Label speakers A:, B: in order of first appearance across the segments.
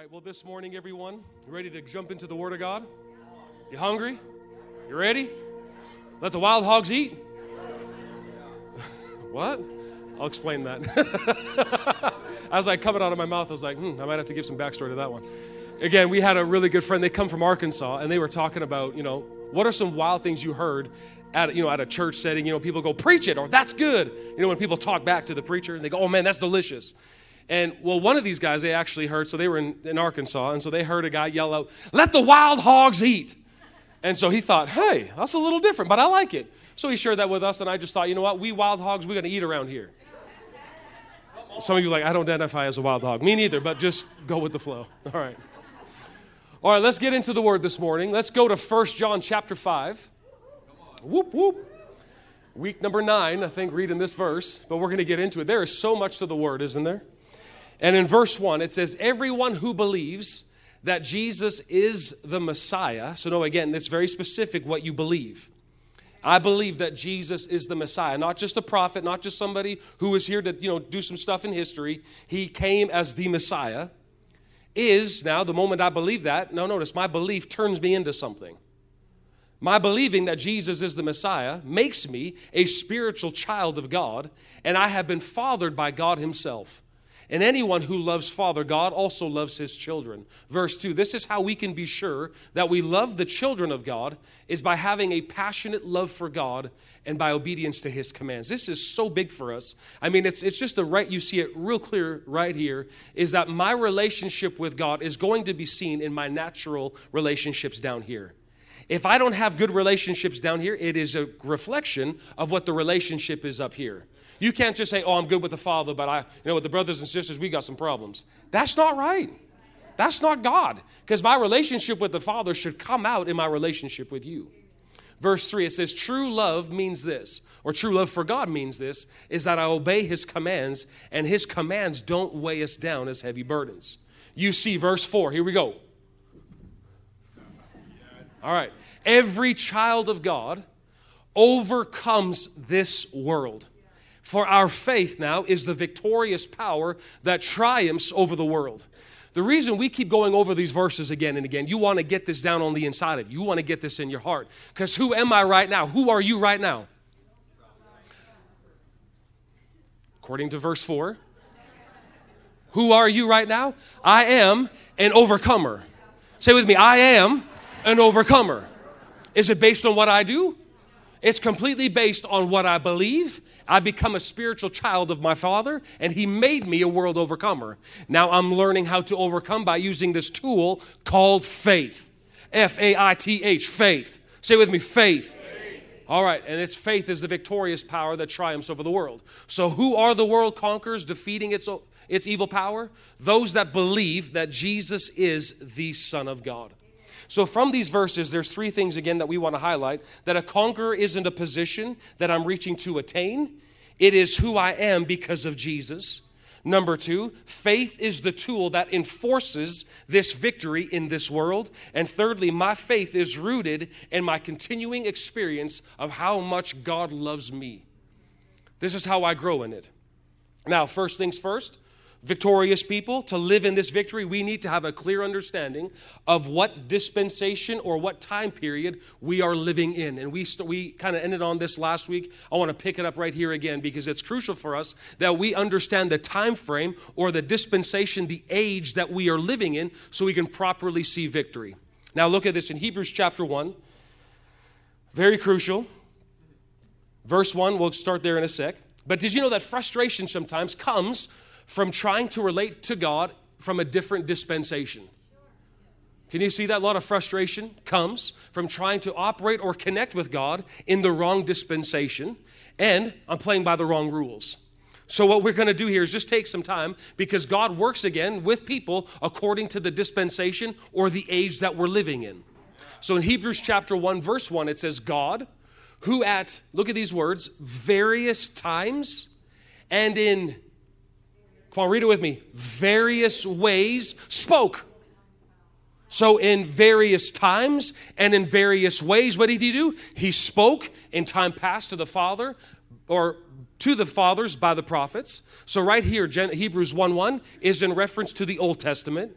A: right, well, this morning, everyone, you ready to jump into the Word of God? You hungry? You ready? Let the wild hogs eat? what? I'll explain that. As I coming out of my mouth, I was like, hmm, I might have to give some backstory to that one. Again, we had a really good friend. They come from Arkansas, and they were talking about, you know, what are some wild things you heard at, you know, at a church setting? You know, people go, preach it, or that's good. You know, when people talk back to the preacher, and they go, oh man, that's delicious. And well, one of these guys they actually heard, so they were in, in Arkansas, and so they heard a guy yell out, Let the wild hogs eat. And so he thought, Hey, that's a little different, but I like it. So he shared that with us, and I just thought, you know what? We wild hogs, we're going to eat around here. Some of you like, I don't identify as a wild hog. Me neither, but just go with the flow. All right. All right, let's get into the word this morning. Let's go to 1 John chapter 5. Whoop, whoop. Week number nine, I think, reading this verse, but we're going to get into it. There is so much to the word, isn't there? And in verse 1, it says, Everyone who believes that Jesus is the Messiah. So, no, again, it's very specific what you believe. I believe that Jesus is the Messiah, not just a prophet, not just somebody who is here to, you know, do some stuff in history. He came as the Messiah. Is now the moment I believe that, now notice my belief turns me into something. My believing that Jesus is the Messiah makes me a spiritual child of God, and I have been fathered by God Himself. And anyone who loves Father God also loves his children. Verse 2 This is how we can be sure that we love the children of God, is by having a passionate love for God and by obedience to his commands. This is so big for us. I mean, it's, it's just the right, you see it real clear right here, is that my relationship with God is going to be seen in my natural relationships down here. If I don't have good relationships down here, it is a reflection of what the relationship is up here. You can't just say, oh, I'm good with the Father, but I, you know, with the brothers and sisters, we got some problems. That's not right. That's not God. Because my relationship with the Father should come out in my relationship with you. Verse 3, it says, True love means this, or true love for God means this, is that I obey His commands, and His commands don't weigh us down as heavy burdens. You see, verse 4, here we go. All right. Every child of God overcomes this world. For our faith now is the victorious power that triumphs over the world. The reason we keep going over these verses again and again, you want to get this down on the inside of you. You want to get this in your heart. Because who am I right now? Who are you right now? According to verse 4. Who are you right now? I am an overcomer. Say with me, I am an overcomer. Is it based on what I do? It's completely based on what I believe I become a spiritual child of my Father, and He made me a world overcomer. Now I'm learning how to overcome by using this tool called faith. F A I T H, faith. Say with me, faith. faith. All right, and its faith is the victorious power that triumphs over the world. So, who are the world conquerors defeating its, its evil power? Those that believe that Jesus is the Son of God. So, from these verses, there's three things again that we want to highlight that a conqueror isn't a position that I'm reaching to attain, it is who I am because of Jesus. Number two, faith is the tool that enforces this victory in this world. And thirdly, my faith is rooted in my continuing experience of how much God loves me. This is how I grow in it. Now, first things first, victorious people, to live in this victory, we need to have a clear understanding of what dispensation or what time period we are living in. And we, st- we kind of ended on this last week. I want to pick it up right here again because it's crucial for us that we understand the time frame or the dispensation, the age that we are living in, so we can properly see victory. Now, look at this in Hebrews chapter 1. Very crucial. Verse 1, we'll start there in a sec. But did you know that frustration sometimes comes from trying to relate to God from a different dispensation. Can you see that? A lot of frustration comes from trying to operate or connect with God in the wrong dispensation, and I'm playing by the wrong rules. So, what we're going to do here is just take some time because God works again with people according to the dispensation or the age that we're living in. So, in Hebrews chapter 1, verse 1, it says, God, who at, look at these words, various times and in Come on, read it with me. Various ways spoke. So, in various times and in various ways, what did he do? He spoke in time past to the Father or to the fathers by the prophets. So, right here, Hebrews 1 1 is in reference to the Old Testament.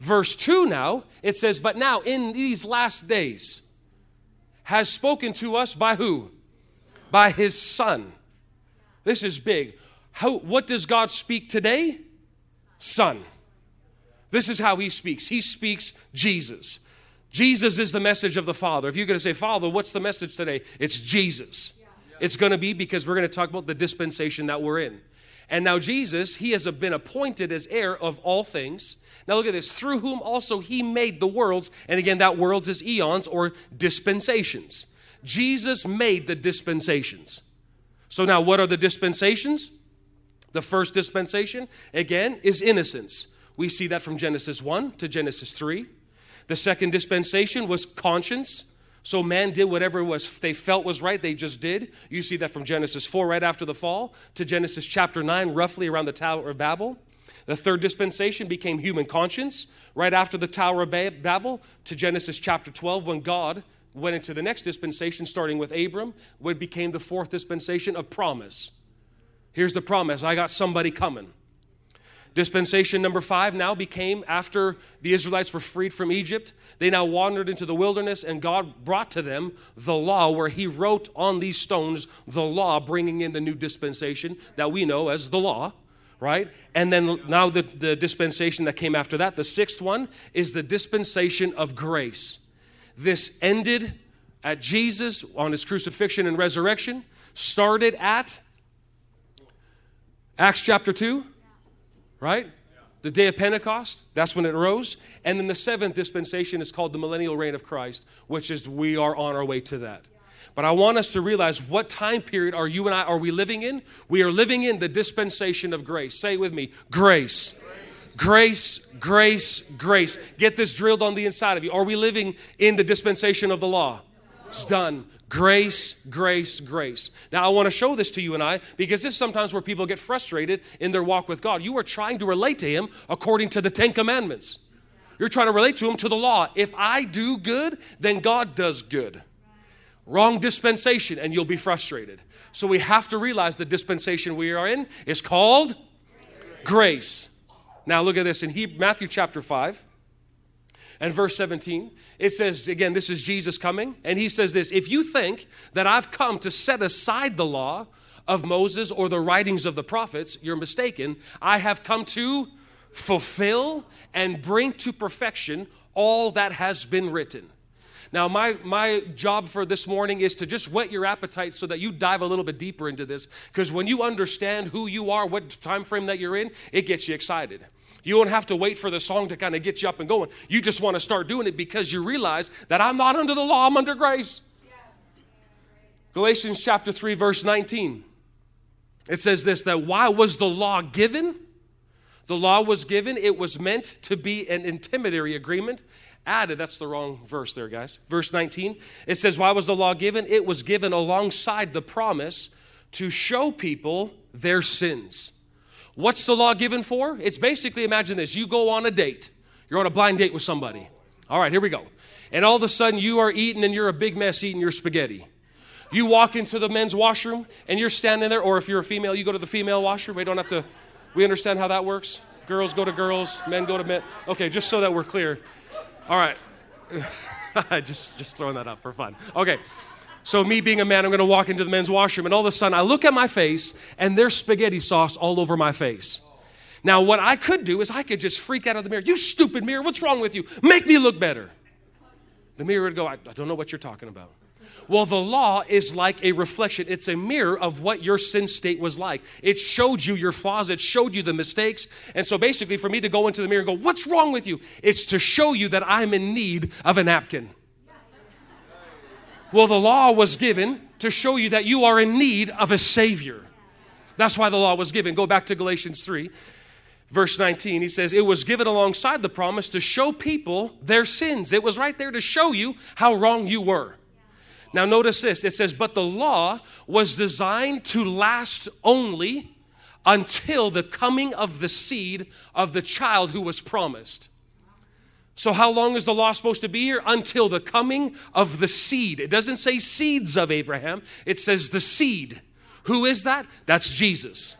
A: verse 2 now, it says, But now in these last days has spoken to us by who? By his Son. This is big. How, what does God speak today? Son. This is how he speaks. He speaks Jesus. Jesus is the message of the Father. If you're going to say, Father, what's the message today? It's Jesus. It's going to be because we're going to talk about the dispensation that we're in. And now, Jesus, he has been appointed as heir of all things. Now, look at this through whom also he made the worlds. And again, that worlds is eons or dispensations. Jesus made the dispensations. So, now what are the dispensations? The first dispensation, again, is innocence. We see that from Genesis 1 to Genesis 3. The second dispensation was conscience. So man did whatever was they felt was right, they just did. You see that from Genesis 4 right after the fall to Genesis chapter 9 roughly around the Tower of Babel. The third dispensation became human conscience right after the Tower of Babel to Genesis chapter 12 when God went into the next dispensation starting with Abram, what became the fourth dispensation of promise. Here's the promise, I got somebody coming. Dispensation number five now became after the Israelites were freed from Egypt. They now wandered into the wilderness, and God brought to them the law, where He wrote on these stones the law, bringing in the new dispensation that we know as the law, right? And then now the, the dispensation that came after that, the sixth one, is the dispensation of grace. This ended at Jesus on His crucifixion and resurrection, started at Acts chapter 2 right? The day of Pentecost, that's when it rose. And then the seventh dispensation is called the millennial reign of Christ, which is we are on our way to that. But I want us to realize what time period are you and I are we living in? We are living in the dispensation of grace. Say it with me, grace. Grace, grace, grace. Get this drilled on the inside of you. Are we living in the dispensation of the law? It's done. Grace, grace, grace. Now, I want to show this to you and I because this is sometimes where people get frustrated in their walk with God. You are trying to relate to Him according to the Ten Commandments. You're trying to relate to Him to the law. If I do good, then God does good. Wrong dispensation, and you'll be frustrated. So we have to realize the dispensation we are in is called grace. Now, look at this in Matthew chapter 5 and verse 17, it says, again, this is Jesus coming, and he says this If you think that I've come to set aside the law of Moses or the writings of the prophets, you're mistaken. I have come to fulfill and bring to perfection all that has been written. Now, my, my job for this morning is to just whet your appetite so that you dive a little bit deeper into this. Because when you understand who you are, what time frame that you're in, it gets you excited. You won't have to wait for the song to kind of get you up and going. You just want to start doing it because you realize that I'm not under the law, I'm under grace. Galatians chapter 3, verse 19. It says this that why was the law given? The law was given, it was meant to be an intermediary agreement. Added, that's the wrong verse there, guys. Verse 19, it says, Why was the law given? It was given alongside the promise to show people their sins. What's the law given for? It's basically imagine this you go on a date, you're on a blind date with somebody. All right, here we go. And all of a sudden you are eating and you're a big mess eating your spaghetti. You walk into the men's washroom and you're standing there, or if you're a female, you go to the female washroom. We don't have to, we understand how that works. Girls go to girls, men go to men. Okay, just so that we're clear. All right. just, just throwing that up for fun. Okay. So, me being a man, I'm going to walk into the men's washroom, and all of a sudden I look at my face, and there's spaghetti sauce all over my face. Now, what I could do is I could just freak out of the mirror. You stupid mirror, what's wrong with you? Make me look better. The mirror would go, I, I don't know what you're talking about. Well, the law is like a reflection. It's a mirror of what your sin state was like. It showed you your flaws, it showed you the mistakes. And so basically, for me to go into the mirror and go, What's wrong with you? It's to show you that I'm in need of a napkin. Well, the law was given to show you that you are in need of a Savior. That's why the law was given. Go back to Galatians 3, verse 19. He says, It was given alongside the promise to show people their sins. It was right there to show you how wrong you were. Now, notice this it says, But the law was designed to last only until the coming of the seed of the child who was promised. So, how long is the law supposed to be here? Until the coming of the seed. It doesn't say seeds of Abraham, it says the seed. Who is that? That's Jesus.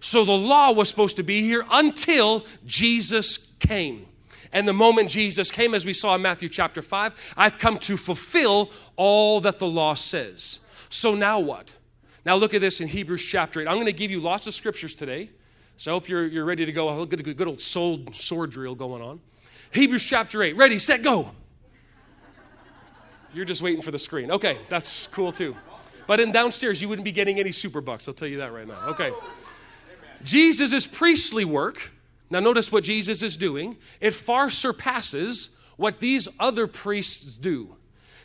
A: So, the law was supposed to be here until Jesus came. And the moment Jesus came, as we saw in Matthew chapter 5, I've come to fulfill all that the law says. So now what? Now look at this in Hebrews chapter 8. I'm going to give you lots of scriptures today. So I hope you're, you're ready to go. I'll a good, good old sword, sword drill going on. Hebrews chapter 8. Ready, set, go. You're just waiting for the screen. Okay, that's cool too. But in downstairs, you wouldn't be getting any super bucks. I'll tell you that right now. Okay. Jesus' priestly work, now notice what Jesus is doing, it far surpasses what these other priests do,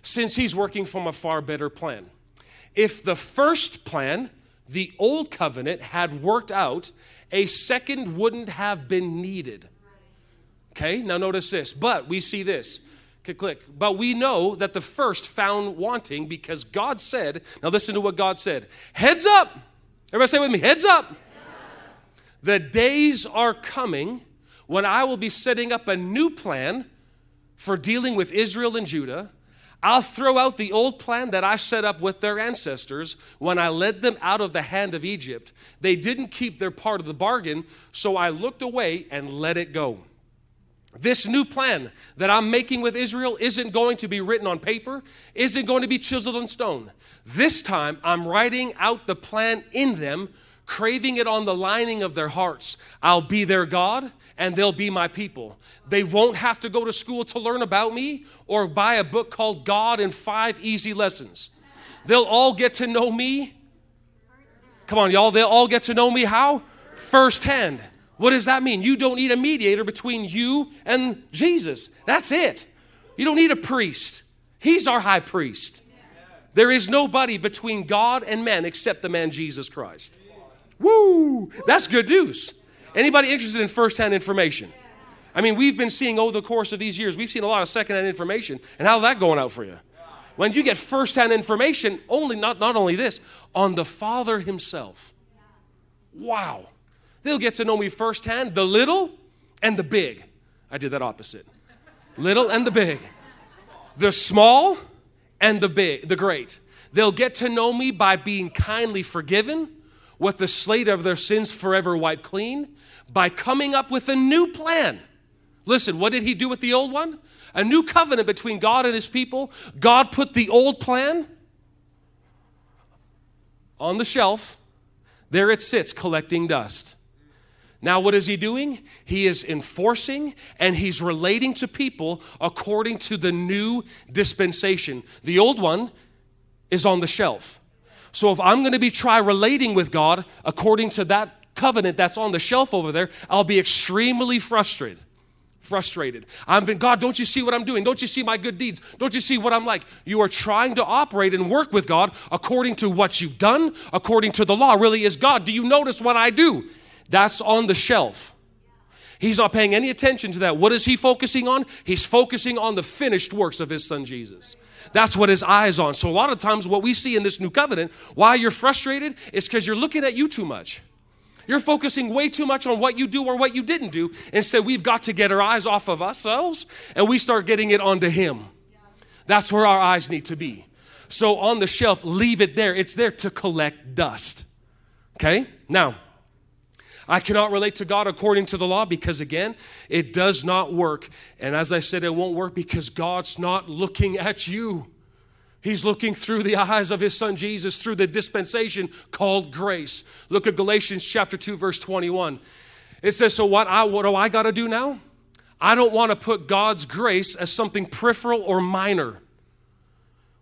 A: since he's working from a far better plan. If the first plan, the old covenant, had worked out, a second wouldn't have been needed. Okay, now notice this. But we see this. Click, click. But we know that the first found wanting because God said, now listen to what God said. Heads up. Everybody say with me, heads up. The days are coming when I will be setting up a new plan for dealing with Israel and Judah. I'll throw out the old plan that I set up with their ancestors when I led them out of the hand of Egypt. They didn't keep their part of the bargain, so I looked away and let it go. This new plan that I'm making with Israel isn't going to be written on paper, isn't going to be chiseled on stone. This time, I'm writing out the plan in them craving it on the lining of their hearts. I'll be their God and they'll be my people. They won't have to go to school to learn about me or buy a book called God in Five Easy Lessons. They'll all get to know me. Come on, y'all, they'll all get to know me how? Firsthand. What does that mean? You don't need a mediator between you and Jesus. That's it. You don't need a priest. He's our high priest. There is nobody between God and man except the man Jesus Christ. Woo! That's good news. Anybody interested in firsthand information? I mean, we've been seeing over the course of these years, we've seen a lot of secondhand information. And how's that going out for you? When you get firsthand information, only not, not only this, on the Father Himself. Wow. They'll get to know me firsthand, the little and the big. I did that opposite. Little and the big. The small and the big, the great. They'll get to know me by being kindly forgiven with the slate of their sins forever wiped clean by coming up with a new plan. Listen, what did he do with the old one? A new covenant between God and his people. God put the old plan on the shelf. There it sits collecting dust. Now, what is he doing? He is enforcing and he's relating to people according to the new dispensation. The old one is on the shelf. So if I'm going to be try relating with God according to that covenant that's on the shelf over there, I'll be extremely frustrated. Frustrated. I've been, God, don't you see what I'm doing? Don't you see my good deeds? Don't you see what I'm like? You are trying to operate and work with God according to what you've done, according to the law. Really, is God. Do you notice what I do? That's on the shelf. He's not paying any attention to that. What is he focusing on? He's focusing on the finished works of his son Jesus. That's what his eyes on. So, a lot of times, what we see in this new covenant, why you're frustrated, is because you're looking at you too much. You're focusing way too much on what you do or what you didn't do. Instead, we've got to get our eyes off of ourselves and we start getting it onto him. That's where our eyes need to be. So, on the shelf, leave it there. It's there to collect dust. Okay? Now, I cannot relate to God according to the law because, again, it does not work. And as I said, it won't work because God's not looking at you. He's looking through the eyes of his son Jesus through the dispensation called grace. Look at Galatians chapter 2 verse 21. It says, "So what I what do I got to do now? I don't want to put God's grace as something peripheral or minor.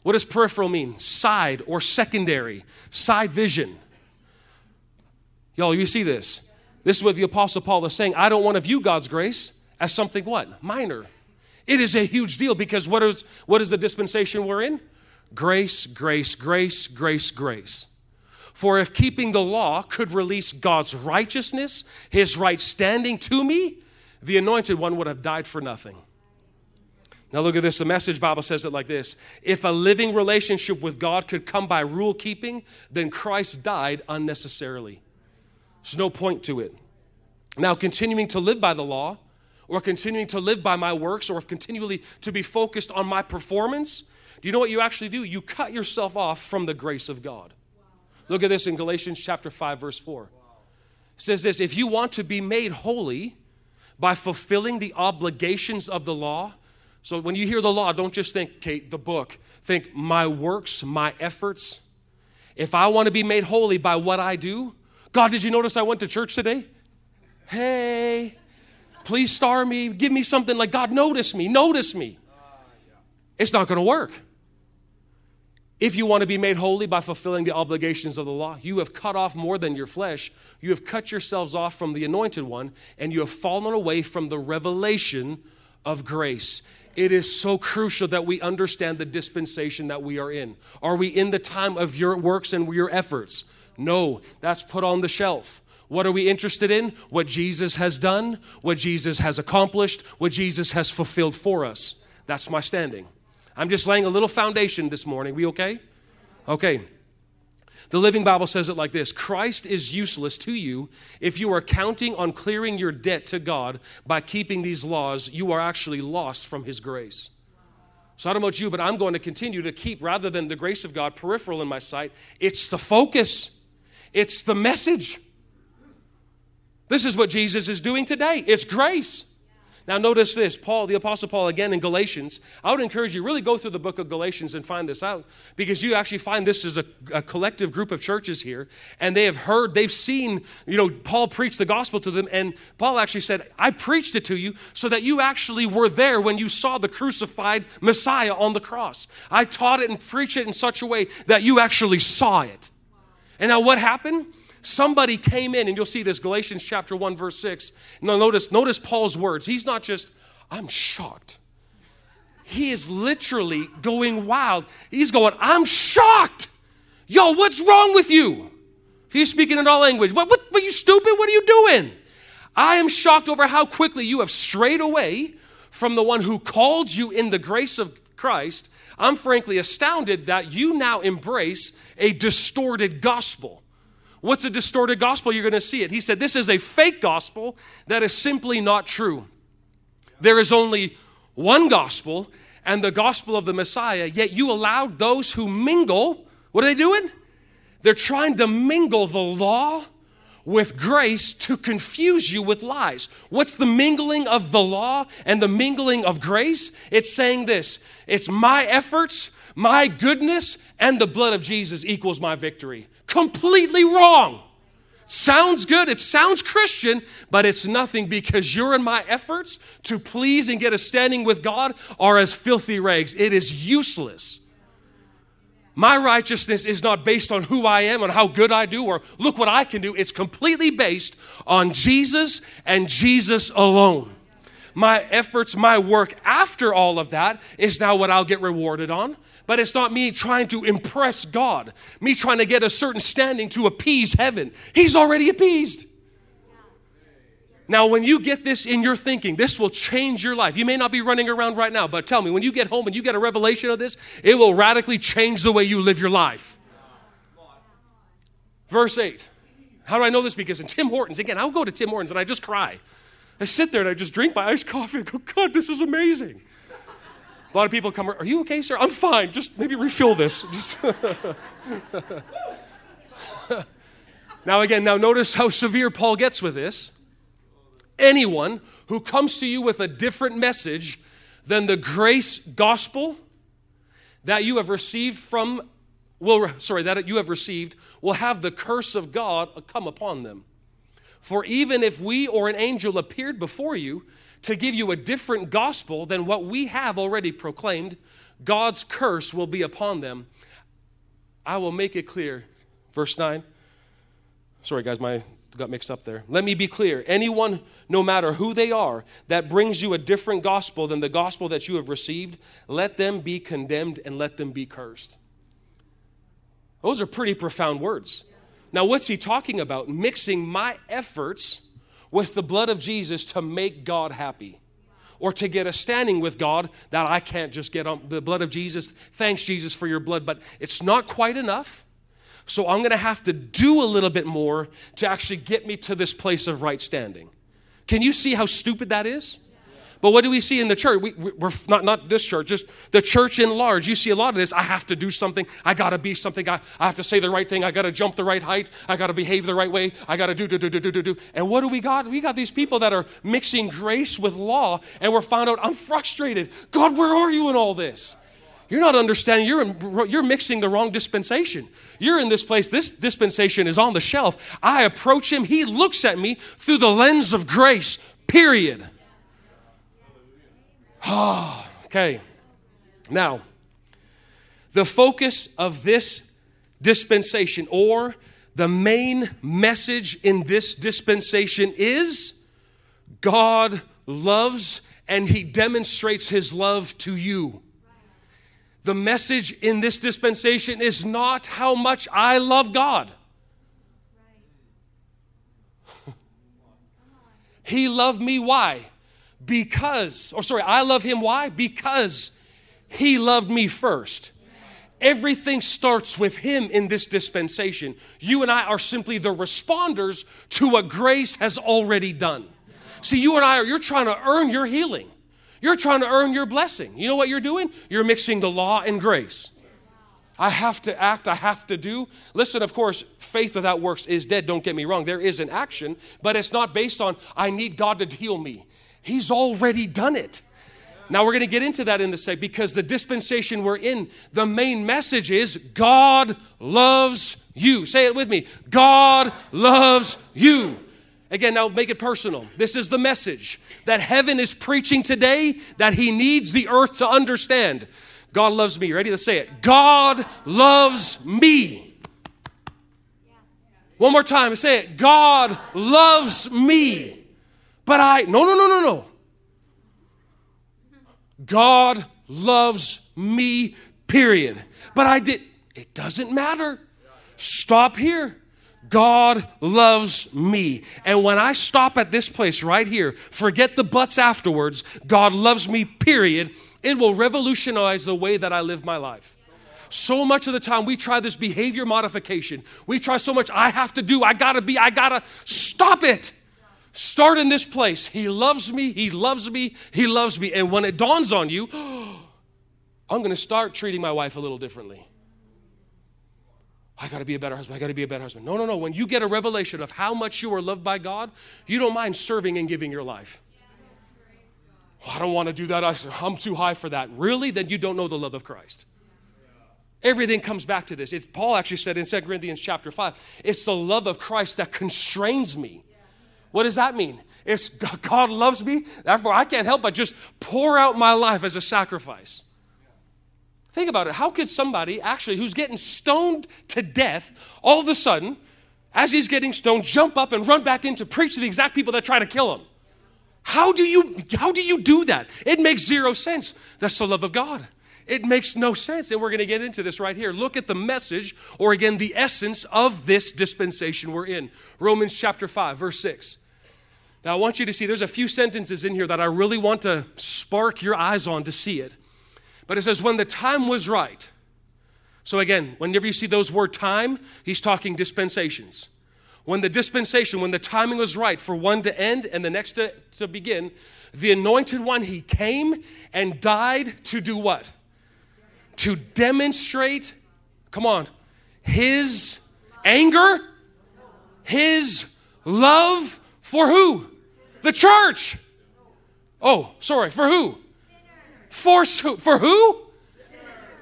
A: What does peripheral mean? Side or secondary, side vision. Y'all, you see this? This is what the Apostle Paul is saying. I don't want to view God's grace as something what? Minor. It is a huge deal because what is, what is the dispensation we're in? Grace, grace, grace, grace, grace. For if keeping the law could release God's righteousness, his right standing to me, the anointed one would have died for nothing. Now, look at this. The message Bible says it like this If a living relationship with God could come by rule keeping, then Christ died unnecessarily. There's no point to it. Now, continuing to live by the law, or continuing to live by my works, or continually to be focused on my performance, do you know what you actually do? You cut yourself off from the grace of God. Look at this in Galatians chapter 5, verse 4. It says this if you want to be made holy, by fulfilling the obligations of the law. So when you hear the law, don't just think, Kate, the book. Think my works, my efforts. If I want to be made holy by what I do, God, did you notice I went to church today? Hey, please star me. Give me something like, God, notice me, notice me. It's not going to work. If you want to be made holy by fulfilling the obligations of the law, you have cut off more than your flesh. You have cut yourselves off from the anointed one, and you have fallen away from the revelation of grace. It is so crucial that we understand the dispensation that we are in. Are we in the time of your works and your efforts? No, that's put on the shelf. What are we interested in? What Jesus has done, what Jesus has accomplished, what Jesus has fulfilled for us. That's my standing. I'm just laying a little foundation this morning. We okay? Okay. The Living Bible says it like this Christ is useless to you if you are counting on clearing your debt to God by keeping these laws. You are actually lost from His grace. So I don't know about you, but I'm going to continue to keep, rather than the grace of God peripheral in my sight, it's the focus, it's the message. This is what Jesus is doing today. It's grace. Now, notice this Paul, the Apostle Paul, again in Galatians. I would encourage you really go through the book of Galatians and find this out because you actually find this is a, a, collective group of churches here, and they have heard, they've seen, you know, Paul preach the gospel to them, and Paul actually said, I preached it to you so that you actually were there when you saw the crucified Messiah on the cross. I taught it and preached it in such a way that you actually saw it. And now what happened? somebody came in, and you'll see this, Galatians chapter 1, verse 6. Now notice, notice Paul's words. He's not just, I'm shocked. He is literally going wild. He's going, I'm shocked. Yo, what's wrong with you? If he's speaking in all language, what, what, what, you stupid? What are you doing? I am shocked over how quickly you have strayed away from the one who called you in the grace of Christ. I'm frankly astounded that you now embrace a distorted gospel. What's a distorted gospel? You're going to see it. He said, This is a fake gospel that is simply not true. There is only one gospel and the gospel of the Messiah, yet you allowed those who mingle, what are they doing? They're trying to mingle the law with grace to confuse you with lies. What's the mingling of the law and the mingling of grace? It's saying this it's my efforts, my goodness, and the blood of Jesus equals my victory. Completely wrong. Sounds good, it sounds Christian, but it's nothing because your and my efforts to please and get a standing with God are as filthy rags. It is useless. My righteousness is not based on who I am and how good I do or look what I can do. It's completely based on Jesus and Jesus alone. My efforts, my work after all of that is now what I'll get rewarded on. But it's not me trying to impress God, me trying to get a certain standing to appease heaven. He's already appeased. Now, when you get this in your thinking, this will change your life. You may not be running around right now, but tell me, when you get home and you get a revelation of this, it will radically change the way you live your life. Verse 8. How do I know this? Because in Tim Hortons, again, I'll go to Tim Hortons and I just cry. I sit there and I just drink my iced coffee and go, God, this is amazing. A lot of people come, Are you okay, sir? I'm fine. Just maybe refill this. Just now, again, now notice how severe Paul gets with this. Anyone who comes to you with a different message than the grace gospel that you have received from will sorry that you have received will have the curse of God come upon them. For even if we or an angel appeared before you to give you a different gospel than what we have already proclaimed, God's curse will be upon them. I will make it clear. Verse 9. Sorry, guys, my got mixed up there. Let me be clear. Anyone, no matter who they are, that brings you a different gospel than the gospel that you have received, let them be condemned and let them be cursed. Those are pretty profound words. Now, what's he talking about? Mixing my efforts with the blood of Jesus to make God happy or to get a standing with God that I can't just get on the blood of Jesus. Thanks, Jesus, for your blood, but it's not quite enough. So I'm going to have to do a little bit more to actually get me to this place of right standing. Can you see how stupid that is? But what do we see in the church? We, are not, not this church, just the church in large. You see a lot of this. I have to do something. I got to be something. I, I have to say the right thing. I got to jump the right height. I got to behave the right way. I got to do, do, do, do, do, do, do. And what do we got? We got these people that are mixing grace with law, and we're found out, I'm frustrated. God, where are you in all this? You're not understanding. You're, in, you're mixing the wrong dispensation. You're in this place. This dispensation is on the shelf. I approach him. He looks at me through the lens of grace, period. Oh, okay. Now, the focus of this dispensation or the main message in this dispensation is God loves and he demonstrates his love to you. The message in this dispensation is not how much I love God. he loved me. Why? Because, or sorry, I love him. Why? Because he loved me first. Everything starts with him in this dispensation. You and I are simply the responders to what grace has already done. See, you and I are, you're trying to earn your healing. You're trying to earn your blessing. You know what you're doing? You're mixing the law and grace. I have to act, I have to do. Listen, of course, faith without works is dead. Don't get me wrong. There is an action, but it's not based on, I need God to heal me. He's already done it. Now we're going to get into that in a sec because the dispensation we're in, the main message is God loves you. Say it with me God loves you. Again, now make it personal. This is the message that heaven is preaching today that he needs the earth to understand. God loves me. Ready to say it? God loves me. One more time, say it. God loves me. But I, no, no, no, no, no. God loves me, period. But I did, it doesn't matter. Stop here. God loves me. And when I stop at this place right here, forget the buts afterwards, God loves me, period, it will revolutionize the way that I live my life. So much of the time, we try this behavior modification. We try so much, I have to do, I gotta be, I gotta stop it. Start in this place. He loves me, He loves me, He loves me. And when it dawns on you, I'm gonna start treating my wife a little differently. I got to be a better husband. I got to be a better husband. No, no, no. When you get a revelation of how much you are loved by God, you don't mind serving and giving your life. I don't want to do that. I'm too high for that. Really? Then you don't know the love of Christ. Everything comes back to this. It's, Paul actually said in 2 Corinthians chapter 5, it's the love of Christ that constrains me. What does that mean? It's God loves me, therefore I can't help but just pour out my life as a sacrifice. Think about it. How could somebody actually who's getting stoned to death all of a sudden, as he's getting stoned, jump up and run back in to preach to the exact people that try to kill him? How do you how do you do that? It makes zero sense. That's the love of God. It makes no sense. And we're going to get into this right here. Look at the message, or again, the essence of this dispensation we're in. Romans chapter 5, verse 6. Now, I want you to see there's a few sentences in here that I really want to spark your eyes on to see it. But it says, when the time was right. So again, whenever you see those word time, he's talking dispensations. When the dispensation, when the timing was right for one to end and the next to, to begin, the anointed one, he came and died to do what? To demonstrate, come on, his anger, his love for who? The church. Oh, sorry, for who? For, for who?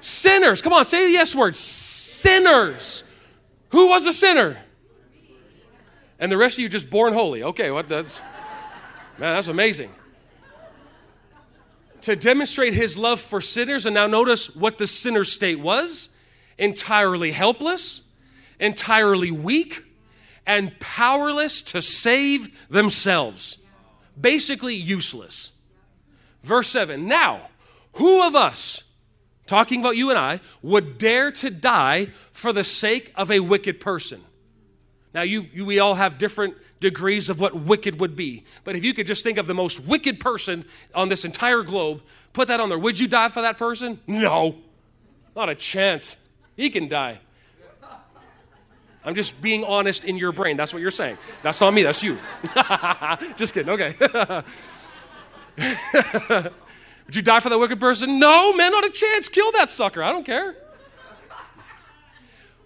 A: Sinners. sinners. Come on, say the yes word. Sinners. Who was a sinner? And the rest of you just born holy. Okay, what that's man, that's amazing. To demonstrate his love for sinners, and now notice what the sinner state was entirely helpless, entirely weak, and powerless to save themselves. Basically useless. Verse 7 Now, who of us, talking about you and I, would dare to die for the sake of a wicked person? Now, you, you, we all have different degrees of what wicked would be. But if you could just think of the most wicked person on this entire globe, put that on there. Would you die for that person? No, not a chance. He can die. I'm just being honest in your brain. That's what you're saying. That's not me, that's you. just kidding. Okay. Would you die for that wicked person? No, man, not a chance. Kill that sucker. I don't care.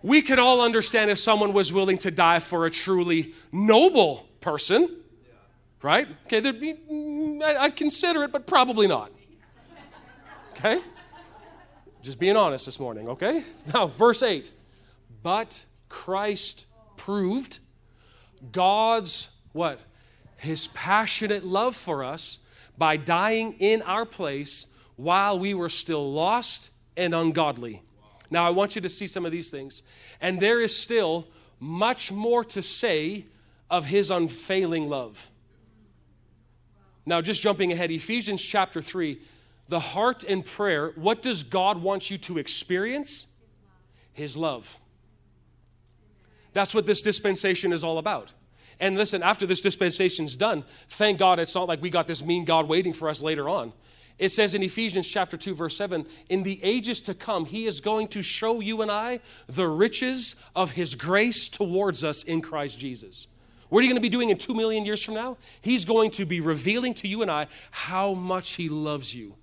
A: We could all understand if someone was willing to die for a truly noble person, right? Okay, there'd be, mm, I'd consider it, but probably not. Okay? Just being honest this morning, okay? Now, verse 8. But Christ proved God's what? His passionate love for us by dying in our place while we were still lost and ungodly. Now, I want you to see some of these things. And there is still much more to say of his unfailing love. Now, just jumping ahead, Ephesians chapter 3, the heart and prayer, what does God want you to experience? His love. That's what this dispensation is all about. And listen, after this dispensation's done, thank God it's not like we got this mean God waiting for us later on. It says in Ephesians chapter 2 verse 7, in the ages to come he is going to show you and I the riches of his grace towards us in Christ Jesus. What are you going to be doing in 2 million years from now? He's going to be revealing to you and I how much he loves you.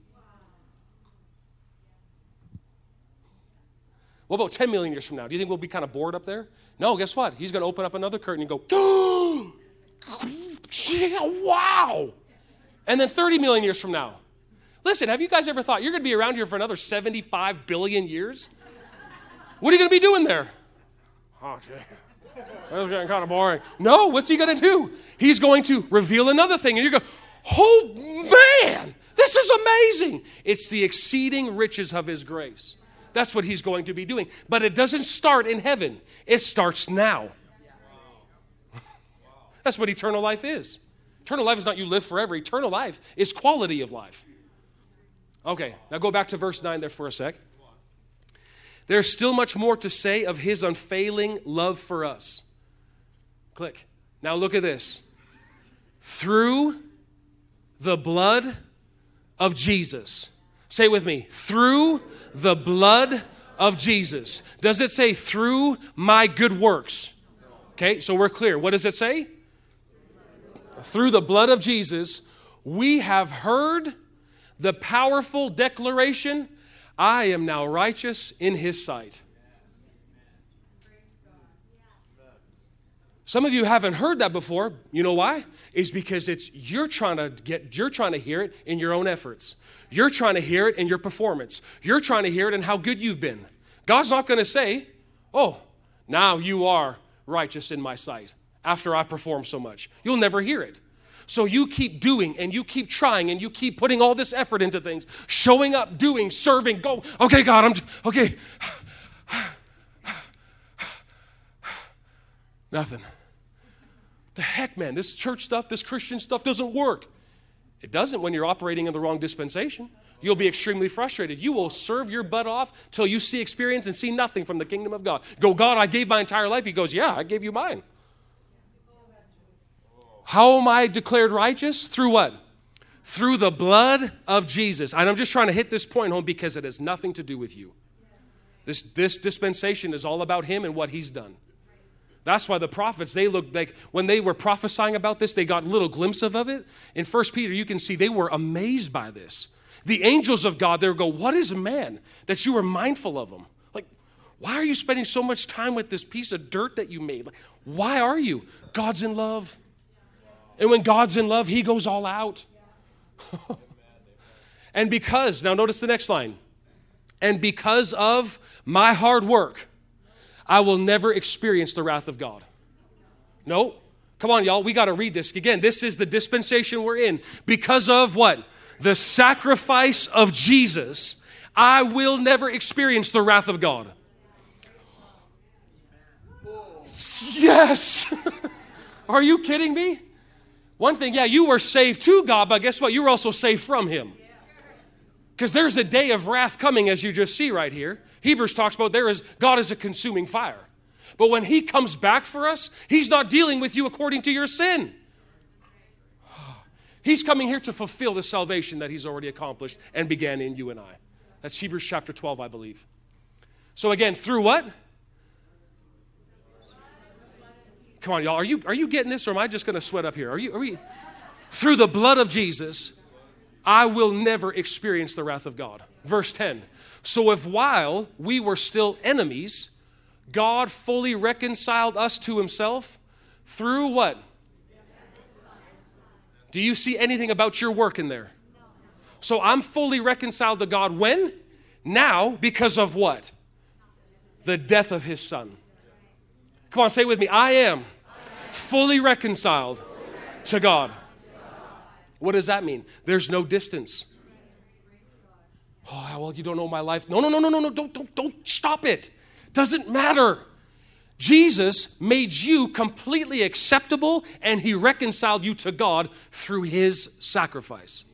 A: What about 10 million years from now? Do you think we'll be kind of bored up there? No, guess what? He's going to open up another curtain and go, wow. And then 30 million years from now. Listen, have you guys ever thought you're going to be around here for another 75 billion years? What are you going to be doing there? Oh, gee. That's getting kind of boring. No, what's he going to do? He's going to reveal another thing, and you go, oh man, this is amazing. It's the exceeding riches of his grace. That's what he's going to be doing. But it doesn't start in heaven, it starts now. That's what eternal life is. Eternal life is not you live forever, eternal life is quality of life. Okay, now go back to verse 9 there for a sec. There's still much more to say of his unfailing love for us. Click. Now look at this. Through the blood of Jesus. Say with me. Through the blood of Jesus. Does it say through my good works? Okay, so we're clear. What does it say? Through the blood of Jesus, we have heard the powerful declaration I am now righteous in his sight. Some of you haven't heard that before. You know why? Is because it's you're trying to get you're trying to hear it in your own efforts. You're trying to hear it in your performance. You're trying to hear it in how good you've been. God's not going to say, "Oh, now you are righteous in my sight after I've performed so much." You'll never hear it. So you keep doing and you keep trying and you keep putting all this effort into things, showing up, doing, serving, go, okay, God, I'm, okay. Nothing the heck, man, this church stuff, this Christian stuff doesn't work. It doesn't when you're operating in the wrong dispensation. You'll be extremely frustrated. You will serve your butt off till you see experience and see nothing from the kingdom of God. Go, God, I gave my entire life. He goes, Yeah, I gave you mine. How am I declared righteous? Through what? Through the blood of Jesus. And I'm just trying to hit this point home because it has nothing to do with you. This, this dispensation is all about Him and what He's done. That's why the prophets, they looked like when they were prophesying about this, they got little glimpse of it. In First Peter, you can see they were amazed by this. The angels of God, they go, What is a man that you are mindful of him? Like, why are you spending so much time with this piece of dirt that you made? Like, why are you? God's in love. And when God's in love, he goes all out. and because, now notice the next line, and because of my hard work, I will never experience the wrath of God. No. Come on, y'all. We got to read this. Again, this is the dispensation we're in. Because of what? The sacrifice of Jesus, I will never experience the wrath of God. Yes. Are you kidding me? One thing, yeah, you were saved to God, but guess what? You were also saved from Him. Because there's a day of wrath coming, as you just see right here. Hebrews talks about there is God is a consuming fire. But when he comes back for us, he's not dealing with you according to your sin. He's coming here to fulfill the salvation that he's already accomplished and began in you and I. That's Hebrews chapter 12, I believe. So again, through what? Come on, y'all. Are you, are you getting this or am I just going to sweat up here? Are you, are we? Through the blood of Jesus, I will never experience the wrath of God. Verse 10 So if while we were still enemies, God fully reconciled us to himself through what? Do you see anything about your work in there? So I'm fully reconciled to God when? Now, because of what? The death of his son. Come on, say with me. I am fully reconciled to God. What does that mean? There's no distance. Oh, well, you don't know my life. No, no, no, no, no, no. Don't, don't, don't stop it. Doesn't matter. Jesus made you completely acceptable and he reconciled you to God through his sacrifice.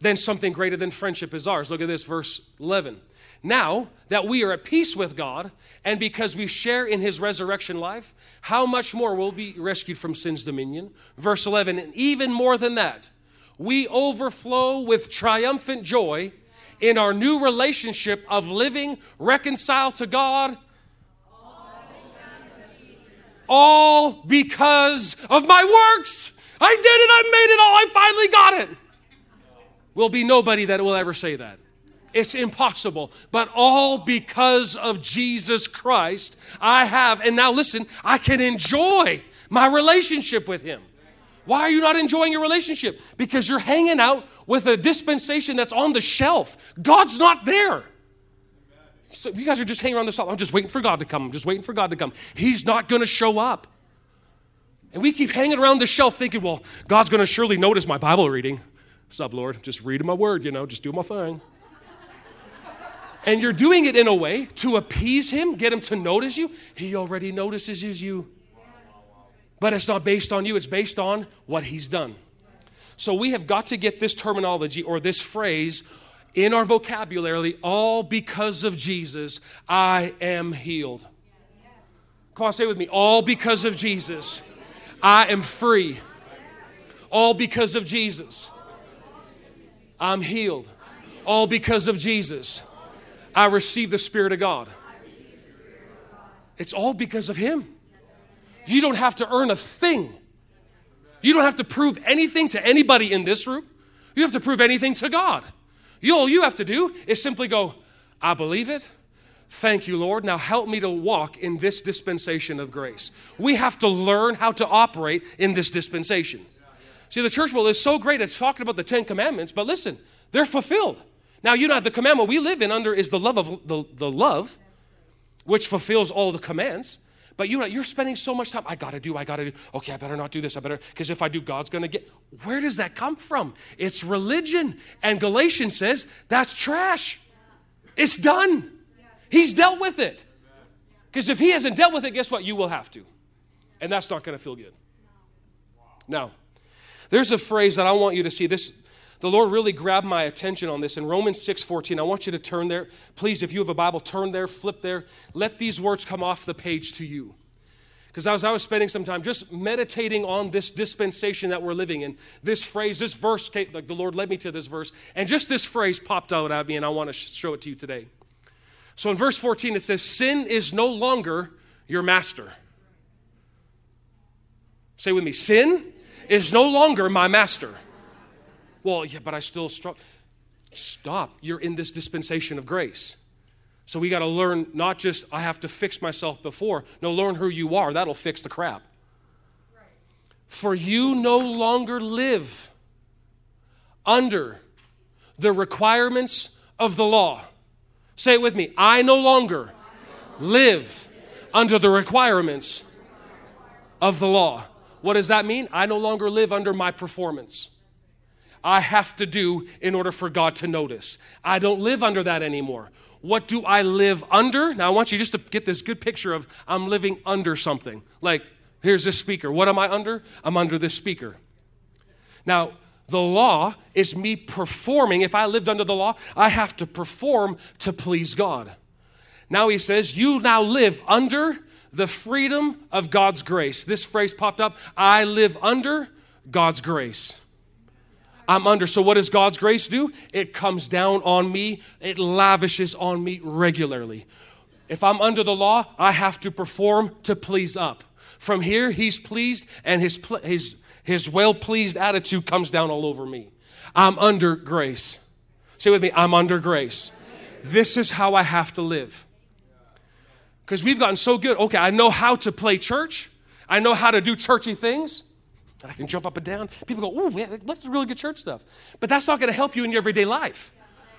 A: Then something greater than friendship is ours. Look at this, verse 11. Now that we are at peace with God, and because we share in his resurrection life, how much more will be rescued from sin's dominion? Verse 11, and even more than that, we overflow with triumphant joy in our new relationship of living reconciled to God. All because of my works. I did it, I made it all, I finally got it. Will be nobody that will ever say that. It's impossible. But all because of Jesus Christ, I have. And now listen, I can enjoy my relationship with Him. Why are you not enjoying your relationship? Because you're hanging out with a dispensation that's on the shelf. God's not there. So you guys are just hanging around the shelf. I'm just waiting for God to come. I'm just waiting for God to come. He's not going to show up. And we keep hanging around the shelf thinking, well, God's going to surely notice my Bible reading. Sub Lord? Just reading my word, you know, just do my thing and you're doing it in a way to appease him, get him to notice you, he already notices you. But it's not based on you, it's based on what he's done. So we have got to get this terminology or this phrase in our vocabulary all because of Jesus, I am healed. Come on, say with me. All because of Jesus, I am free. All because of Jesus, I'm healed. All because of Jesus, I receive the Spirit of God. It's all because of Him. You don't have to earn a thing. You don't have to prove anything to anybody in this room. You have to prove anything to God. You, all you have to do is simply go, I believe it. Thank you, Lord. Now help me to walk in this dispensation of grace. We have to learn how to operate in this dispensation. See, the church world is so great at talking about the Ten Commandments, but listen, they're fulfilled. Now, you know, the commandment we live in under is the love of the, the love, which fulfills all the commands. But you know, you're spending so much time, I gotta do, I gotta do, okay, I better not do this, I better, because if I do, God's gonna get. Where does that come from? It's religion. And Galatians says that's trash. It's done. He's dealt with it. Because if he hasn't dealt with it, guess what? You will have to. And that's not gonna feel good. Now, there's a phrase that I want you to see. This the Lord really grabbed my attention on this in Romans 6:14. I want you to turn there. Please, if you have a Bible, turn there, flip there. Let these words come off the page to you. Because as I was spending some time just meditating on this dispensation that we're living in, this phrase, this verse, like the Lord led me to this verse, and just this phrase popped out at me, and I want to show it to you today. So in verse 14, it says, Sin is no longer your master. Say with me, sin is no longer my master. Well, yeah, but I still struggle. Stop. You're in this dispensation of grace. So we got to learn not just I have to fix myself before. No, learn who you are. That'll fix the crap. For you no longer live under the requirements of the law. Say it with me. I no longer live under the requirements of the law. What does that mean? I no longer live under my performance. I have to do in order for God to notice. I don't live under that anymore. What do I live under? Now, I want you just to get this good picture of I'm living under something. Like, here's this speaker. What am I under? I'm under this speaker. Now, the law is me performing. If I lived under the law, I have to perform to please God. Now he says, You now live under the freedom of God's grace. This phrase popped up I live under God's grace. I'm under. So, what does God's grace do? It comes down on me, it lavishes on me regularly. If I'm under the law, I have to perform to please up. From here, He's pleased, and His, his, his well pleased attitude comes down all over me. I'm under grace. Say with me, I'm under grace. This is how I have to live. Because we've gotten so good. Okay, I know how to play church, I know how to do churchy things. I can jump up and down. People go, ooh, that's really good church stuff. But that's not going to help you in your everyday life.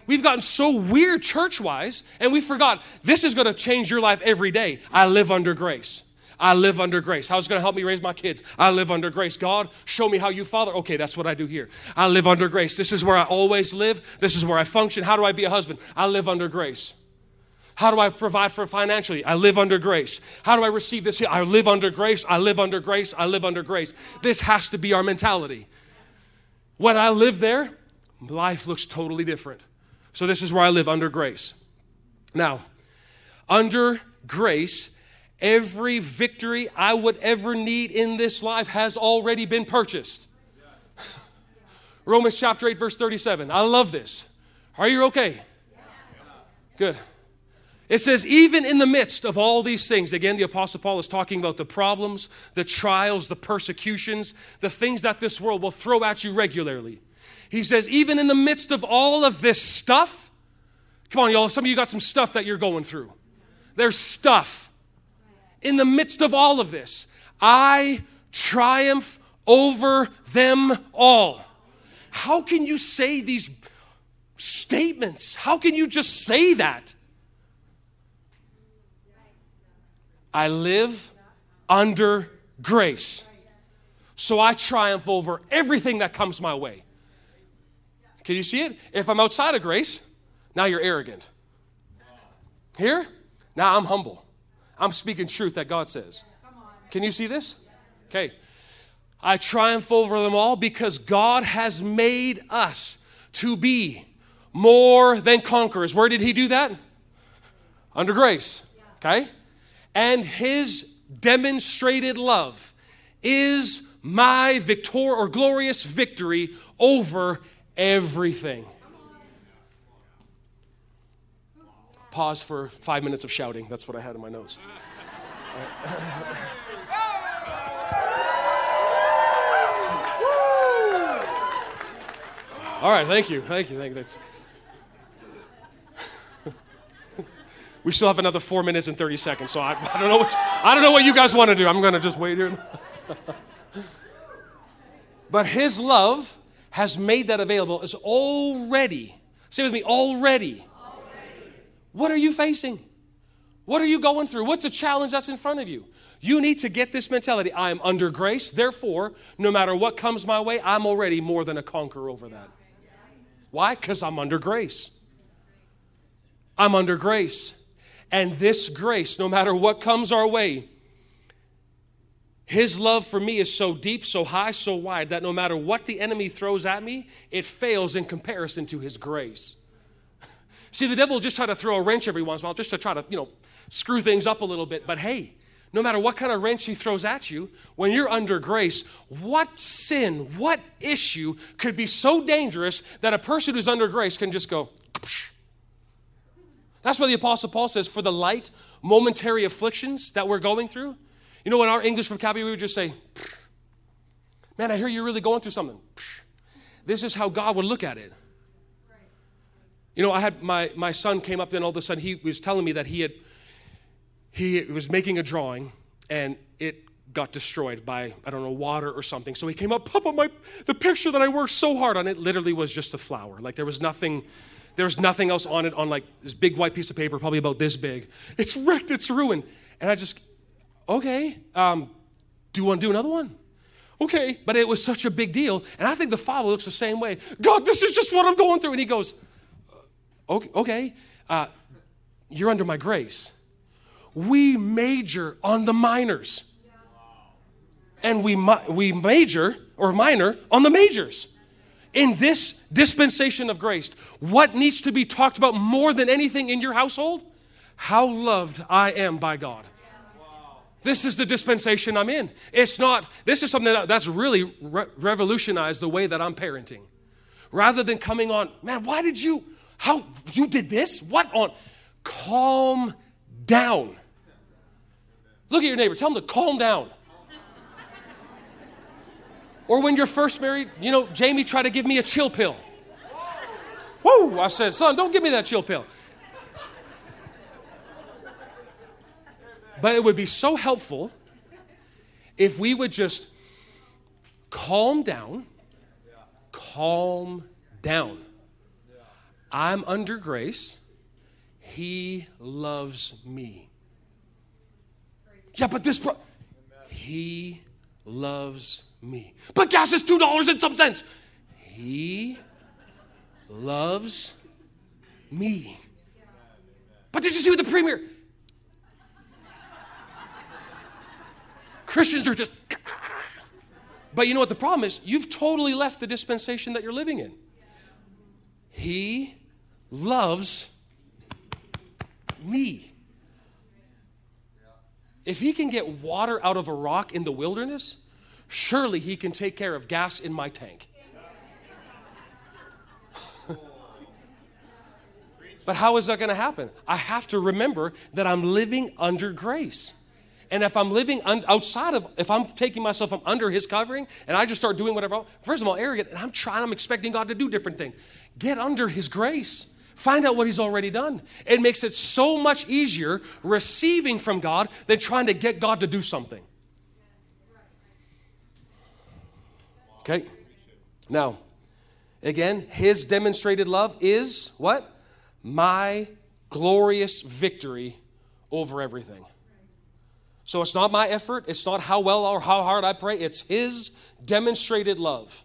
A: We've gotten so weird church wise, and we forgot this is going to change your life every day. I live under grace. I live under grace. How's it going to help me raise my kids? I live under grace. God, show me how you father. Okay, that's what I do here. I live under grace. This is where I always live. This is where I function. How do I be a husband? I live under grace. How do I provide for financially? I live under grace. How do I receive this? I live under grace. I live under grace. I live under grace. This has to be our mentality. When I live there, life looks totally different. So, this is where I live under grace. Now, under grace Every victory I would ever need in this life has already been purchased. Romans chapter 8, verse 37. I love this. Are you okay? Good. It says, even in the midst of all these things, again, the Apostle Paul is talking about the problems, the trials, the persecutions, the things that this world will throw at you regularly. He says, even in the midst of all of this stuff, come on, y'all, some of you got some stuff that you're going through. There's stuff in the midst of all of this, I triumph over them all. How can you say these statements? How can you just say that? I live under grace. So I triumph over everything that comes my way. Can you see it? If I'm outside of grace, now you're arrogant. Here, now I'm humble. I'm speaking truth that God says. Can you see this? Okay. I triumph over them all because God has made us to be more than conquerors. Where did He do that? Under grace. Okay? And His demonstrated love is my victor or glorious victory over everything. Pause for five minutes of shouting. That's what I had in my notes. All right, thank you, thank you, thank you. That's... we still have another four minutes and thirty seconds, so I, I don't know what I don't know what you guys want to do. I'm gonna just wait here. but His love has made that available. It's already say with me already what are you facing? What are you going through? What's a challenge that's in front of you? You need to get this mentality. I am under grace, therefore, no matter what comes my way, I'm already more than a conqueror over that. Why? Because I'm under grace. I'm under grace. And this grace, no matter what comes our way, his love for me is so deep, so high, so wide that no matter what the enemy throws at me, it fails in comparison to his grace. See, the devil will just try to throw a wrench every once in a while just to try to, you know, screw things up a little bit. But hey, no matter what kind of wrench he throws at you, when you're under grace, what sin, what issue could be so dangerous that a person who's under grace can just go. That's why the Apostle Paul says, for the light, momentary afflictions that we're going through. You know, in our English vocabulary, we would just say, Man, I hear you're really going through something. This is how God would look at it. You know, I had my, my son came up and all of a sudden he was telling me that he had he was making a drawing and it got destroyed by I don't know water or something. So he came up, Papa, my the picture that I worked so hard on it literally was just a flower. Like there was nothing there was nothing else on it on like this big white piece of paper, probably about this big. It's wrecked, it's ruined. And I just, okay, um, do you want to do another one? Okay, but it was such a big deal. And I think the father looks the same way. God, this is just what I'm going through. And he goes, Okay, okay uh, you're under my grace. We major on the minors. And we, we major or minor on the majors. In this dispensation of grace, what needs to be talked about more than anything in your household? How loved I am by God. This is the dispensation I'm in. It's not, this is something that, that's really re- revolutionized the way that I'm parenting. Rather than coming on, man, why did you, how you did this? What on? Calm down. Look at your neighbor. Tell him to calm down. Or when you're first married, you know, Jamie tried to give me a chill pill. Woo! I said, son, don't give me that chill pill. But it would be so helpful if we would just calm down, calm down. I'm under grace. He loves me. Yeah, but this, pro- he loves me. But gas is $2 and some cents. He loves me. But did you see what the premier? Christians are just. But you know what the problem is? You've totally left the dispensation that you're living in. He loves me. If he can get water out of a rock in the wilderness, surely he can take care of gas in my tank. but how is that going to happen? I have to remember that I'm living under grace. And if I'm living un- outside of, if I'm taking myself under His covering, and I just start doing whatever, first of all, arrogant, and I'm trying, I'm expecting God to do different things. Get under His grace. Find out what He's already done. It makes it so much easier receiving from God than trying to get God to do something. Okay. Now, again, His demonstrated love is what? My glorious victory over everything. So it's not my effort, it's not how well or how hard I pray, it's His demonstrated love.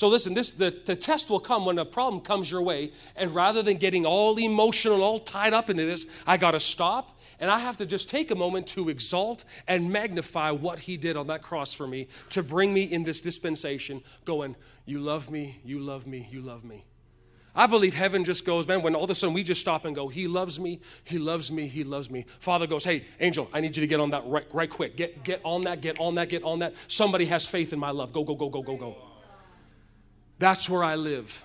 A: So listen, this the, the test will come when a problem comes your way, and rather than getting all emotional, all tied up into this, I gotta stop and I have to just take a moment to exalt and magnify what He did on that cross for me to bring me in this dispensation, going, You love me, you love me, you love me. I believe heaven just goes, man, when all of a sudden we just stop and go, He loves me, He loves me, He loves me. Father goes, Hey, angel, I need you to get on that right, right quick. Get, get on that, get on that, get on that. Somebody has faith in my love. Go, go, go, go, go, go. That's where I live.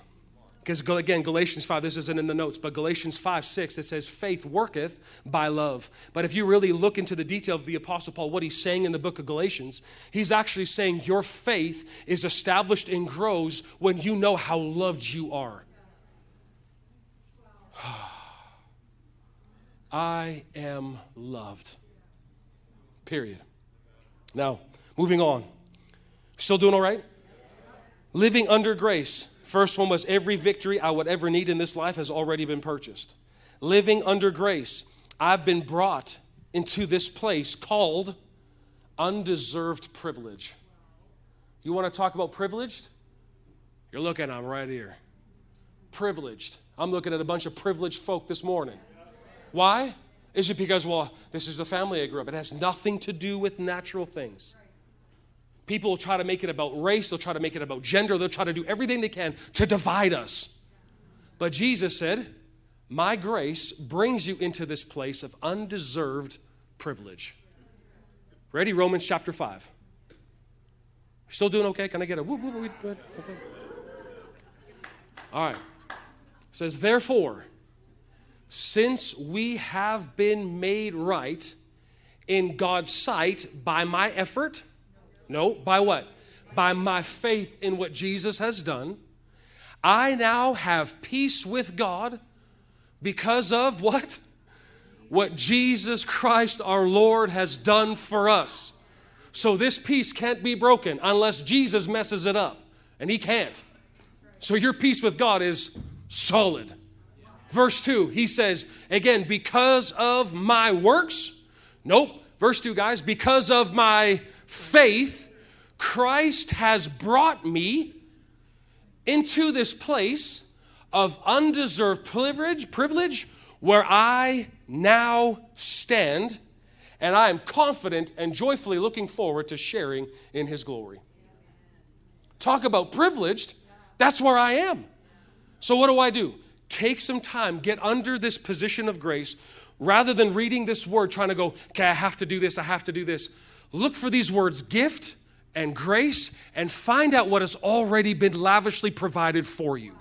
A: Because again, Galatians 5, this isn't in the notes, but Galatians 5, 6, it says, faith worketh by love. But if you really look into the detail of the Apostle Paul, what he's saying in the book of Galatians, he's actually saying your faith is established and grows when you know how loved you are. I am loved. Period. Now, moving on. Still doing all right? Living under grace. First one was every victory I would ever need in this life has already been purchased. Living under grace. I've been brought into this place called undeserved privilege. You want to talk about privileged? You're looking, I'm right here. Privileged. I'm looking at a bunch of privileged folk this morning. Why? Is it because, well, this is the family I grew up? It has nothing to do with natural things. People will try to make it about race, they'll try to make it about gender, they'll try to do everything they can to divide us. But Jesus said, My grace brings you into this place of undeserved privilege. Ready? Romans chapter 5. Still doing okay? Can I get a whoop, whoop, whoop, Okay. All right says, Therefore, since we have been made right in God's sight by my effort, no, by what? By my faith in what Jesus has done, I now have peace with God because of what? What Jesus Christ our Lord has done for us. So this peace can't be broken unless Jesus messes it up, and he can't. So your peace with God is solid. Verse 2, he says, again, because of my works, nope. Verse 2, guys, because of my faith, Christ has brought me into this place of undeserved privilege, privilege where I now stand, and I am confident and joyfully looking forward to sharing in his glory. Talk about privileged, that's where I am. So, what do I do? Take some time, get under this position of grace rather than reading this word, trying to go, okay, I have to do this, I have to do this. Look for these words gift and grace and find out what has already been lavishly provided for you.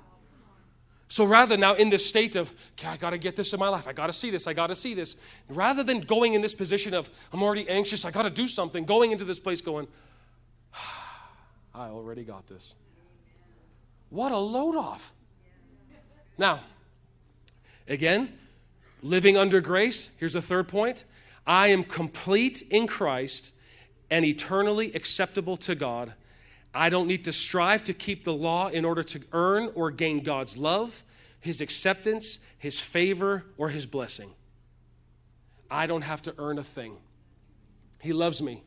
A: So rather now in this state of, okay, I got to get this in my life, I got to see this, I got to see this, rather than going in this position of, I'm already anxious, I got to do something, going into this place going, ah, I already got this. What a load off. Now, again, living under grace, here's a third point I am complete in Christ and eternally acceptable to God. I don't need to strive to keep the law in order to earn or gain God's love, His acceptance, His favor, or His blessing. I don't have to earn a thing. He loves me.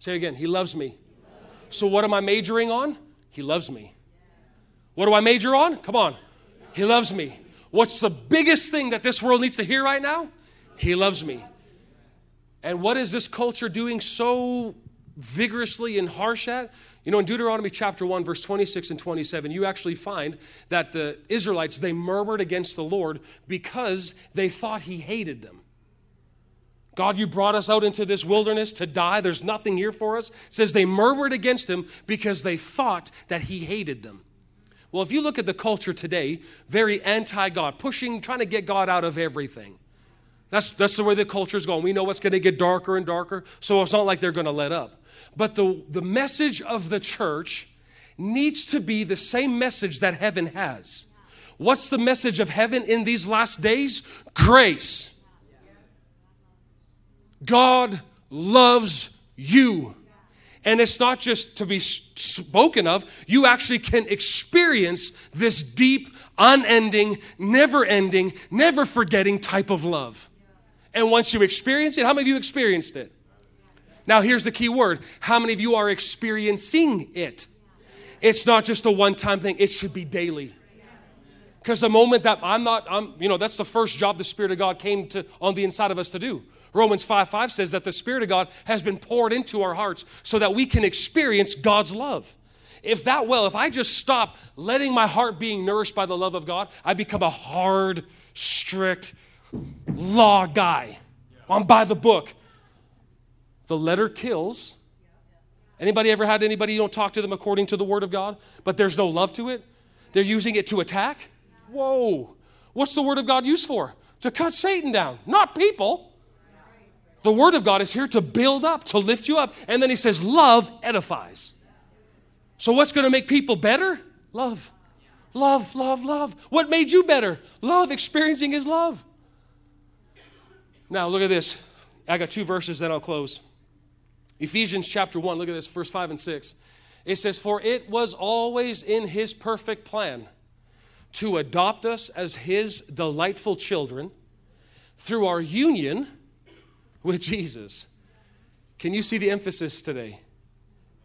A: Say again, He loves me. So, what am I majoring on? He loves me. What do I major on? Come on. He loves me. What's the biggest thing that this world needs to hear right now? He loves me. And what is this culture doing so vigorously and harsh at? You know, in Deuteronomy chapter 1, verse 26 and 27, you actually find that the Israelites, they murmured against the Lord because they thought he hated them. God, you brought us out into this wilderness to die. There's nothing here for us. It says they murmured against him because they thought that he hated them. Well, if you look at the culture today, very anti God, pushing, trying to get God out of everything. That's, that's the way the culture is going. We know it's going to get darker and darker, so it's not like they're going to let up. But the, the message of the church needs to be the same message that heaven has. What's the message of heaven in these last days? Grace. God loves you. And it's not just to be spoken of, you actually can experience this deep, unending, never ending, never forgetting type of love. And once you experience it, how many of you experienced it? Now, here's the key word how many of you are experiencing it? It's not just a one time thing, it should be daily. Because the moment that I'm not, I'm, you know, that's the first job the Spirit of God came to on the inside of us to do. Romans 5 5 says that the Spirit of God has been poured into our hearts so that we can experience God's love. If that well, if I just stop letting my heart being nourished by the love of God, I become a hard, strict law guy. I'm by the book. The letter kills. Anybody ever had anybody you don't talk to them according to the word of God, but there's no love to it? They're using it to attack? Whoa. What's the word of God used for? To cut Satan down, not people. The Word of God is here to build up, to lift you up. And then He says, Love edifies. So, what's going to make people better? Love. Love, love, love. What made you better? Love, experiencing His love. Now, look at this. I got two verses, then I'll close. Ephesians chapter 1, look at this, verse 5 and 6. It says, For it was always in His perfect plan to adopt us as His delightful children through our union with Jesus. Can you see the emphasis today?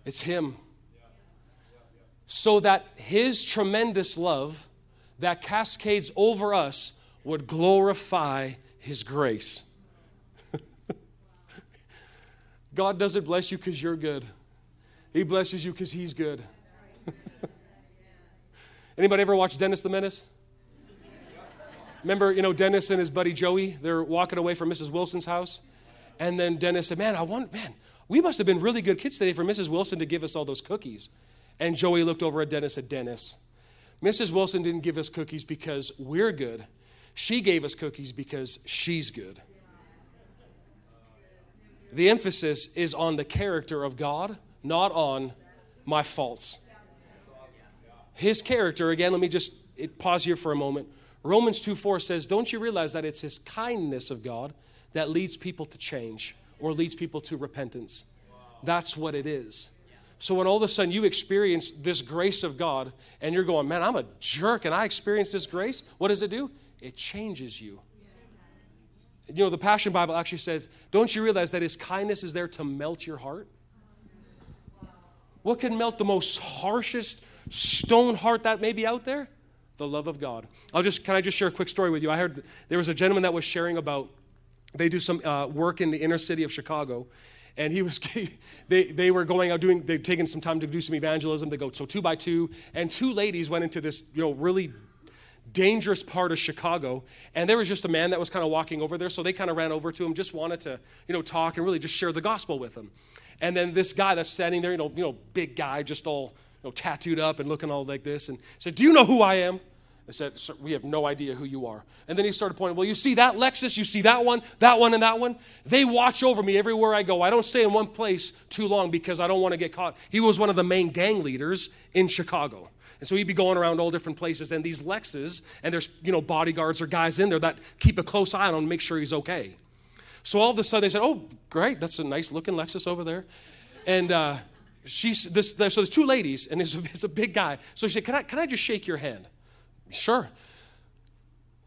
A: It's Him. So that His tremendous love that cascades over us would glorify His grace. God doesn't bless you because you're good. He blesses you because He's good. Anybody ever watch Dennis the Menace? Remember, you know, Dennis and his buddy Joey, they're walking away from Mrs. Wilson's house. And then Dennis said, Man, I want, man, we must have been really good kids today for Mrs. Wilson to give us all those cookies. And Joey looked over at Dennis and said, Dennis, Mrs. Wilson didn't give us cookies because we're good. She gave us cookies because she's good. The emphasis is on the character of God, not on my faults. His character, again, let me just pause here for a moment. Romans 2 4 says, Don't you realize that it's his kindness of God that leads people to change or leads people to repentance. That's what it is. So when all of a sudden you experience this grace of God and you're going, man, I'm a jerk and I experience this grace, what does it do? It changes you. You know, the Passion Bible actually says, don't you realize that His kindness is there to melt your heart? What can melt the most harshest stone heart that may be out there? The love of God. I'll just, can I just share a quick story with you? I heard there was a gentleman that was sharing about they do some uh, work in the inner city of Chicago. And he was, they, they were going out doing, they'd taken some time to do some evangelism. They go, so two by two. And two ladies went into this, you know, really dangerous part of Chicago. And there was just a man that was kind of walking over there. So they kind of ran over to him, just wanted to, you know, talk and really just share the gospel with him. And then this guy that's standing there, you know, you know, big guy, just all, you know, tattooed up and looking all like this, and said, Do you know who I am? I said, We have no idea who you are. And then he started pointing, Well, you see that Lexus, you see that one, that one, and that one? They watch over me everywhere I go. I don't stay in one place too long because I don't want to get caught. He was one of the main gang leaders in Chicago. And so he'd be going around all different places, and these Lexes, and there's you know bodyguards or guys in there that keep a close eye on him, make sure he's okay. So all of a sudden they said, "Oh, great, that's a nice looking Lexus over there," and uh, she's this. So there's two ladies, and it's a, it's a big guy. So she said, "Can I can I just shake your hand?" Sure.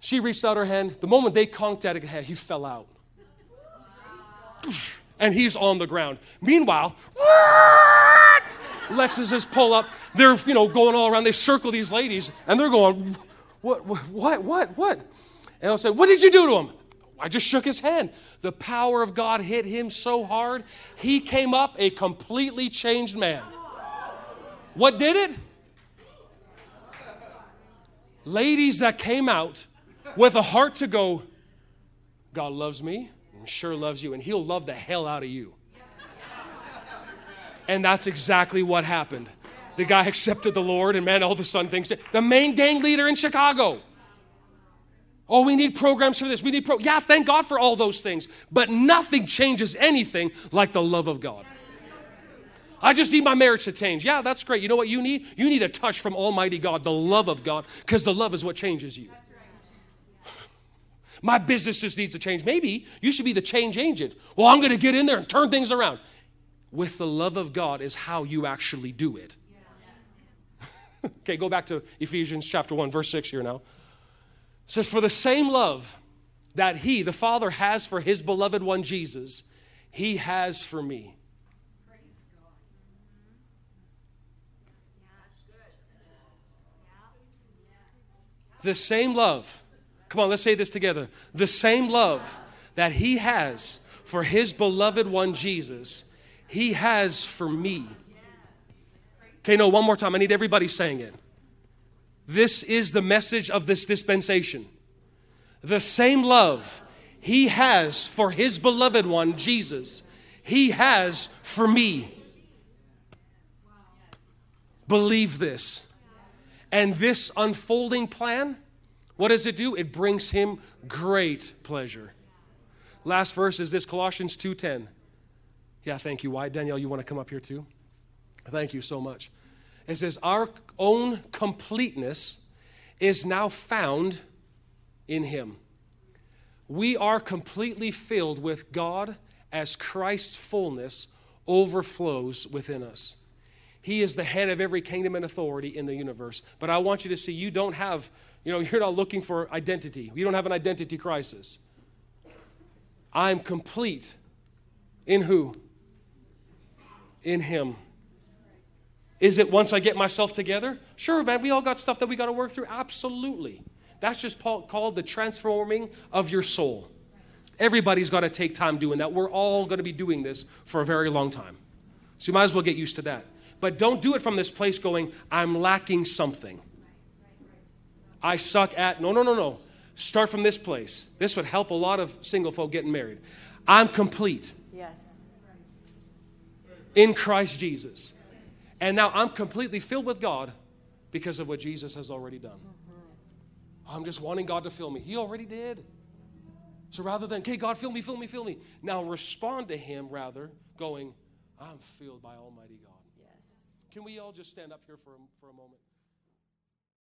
A: She reached out her hand. The moment they conked at it, he fell out. And he's on the ground. Meanwhile, Lexuses pull up. They're, you know, going all around. They circle these ladies, and they're going, what, what, what, what? And I'll say, what did you do to him? I just shook his hand. The power of God hit him so hard, he came up a completely changed man. What did it? Ladies that came out with a heart to go, God loves me, and sure loves you, and He'll love the hell out of you. And that's exactly what happened. The guy accepted the Lord, and man, all of a sudden things. The main gang leader in Chicago. Oh, we need programs for this. We need pro. Yeah, thank God for all those things. But nothing changes anything like the love of God. I just need my marriage to change. Yeah, that's great. You know what you need? You need a touch from Almighty God, the love of God, because the love is what changes you. My business just needs to change. Maybe you should be the change agent. Well, I'm going to get in there and turn things around. With the love of God is how you actually do it. okay, go back to Ephesians chapter 1, verse 6 here now. It says, For the same love that He, the Father, has for His beloved one, Jesus, He has for me. The same love Come on, let's say this together. The same love that He has for His beloved one, Jesus, He has for me. Okay, no, one more time. I need everybody saying it. This is the message of this dispensation. The same love He has for His beloved one, Jesus, He has for me. Believe this. And this unfolding plan what does it do? It brings him great pleasure. Last verse is this Colossians 2:10. Yeah, thank you. Why? Danielle, you want to come up here too? Thank you so much. It says, Our own completeness is now found in him. We are completely filled with God as Christ's fullness overflows within us. He is the head of every kingdom and authority in the universe. But I want you to see you don't have you know, you're not looking for identity. You don't have an identity crisis. I'm complete. In who? In Him. Is it once I get myself together? Sure, man, we all got stuff that we got to work through. Absolutely. That's just called the transforming of your soul. Everybody's got to take time doing that. We're all going to be doing this for a very long time. So you might as well get used to that. But don't do it from this place going, I'm lacking something. I suck at. No, no, no, no. Start from this place. This would help a lot of single folk getting married. I'm complete. In Christ Jesus. And now I'm completely filled with God because of what Jesus has already done. I'm just wanting God to fill me. He already did. So rather than, okay, God, fill me, fill me, fill me, now respond to Him rather, going, I'm filled by Almighty God.
B: Yes.
A: Can we all just stand up here for a, for a moment?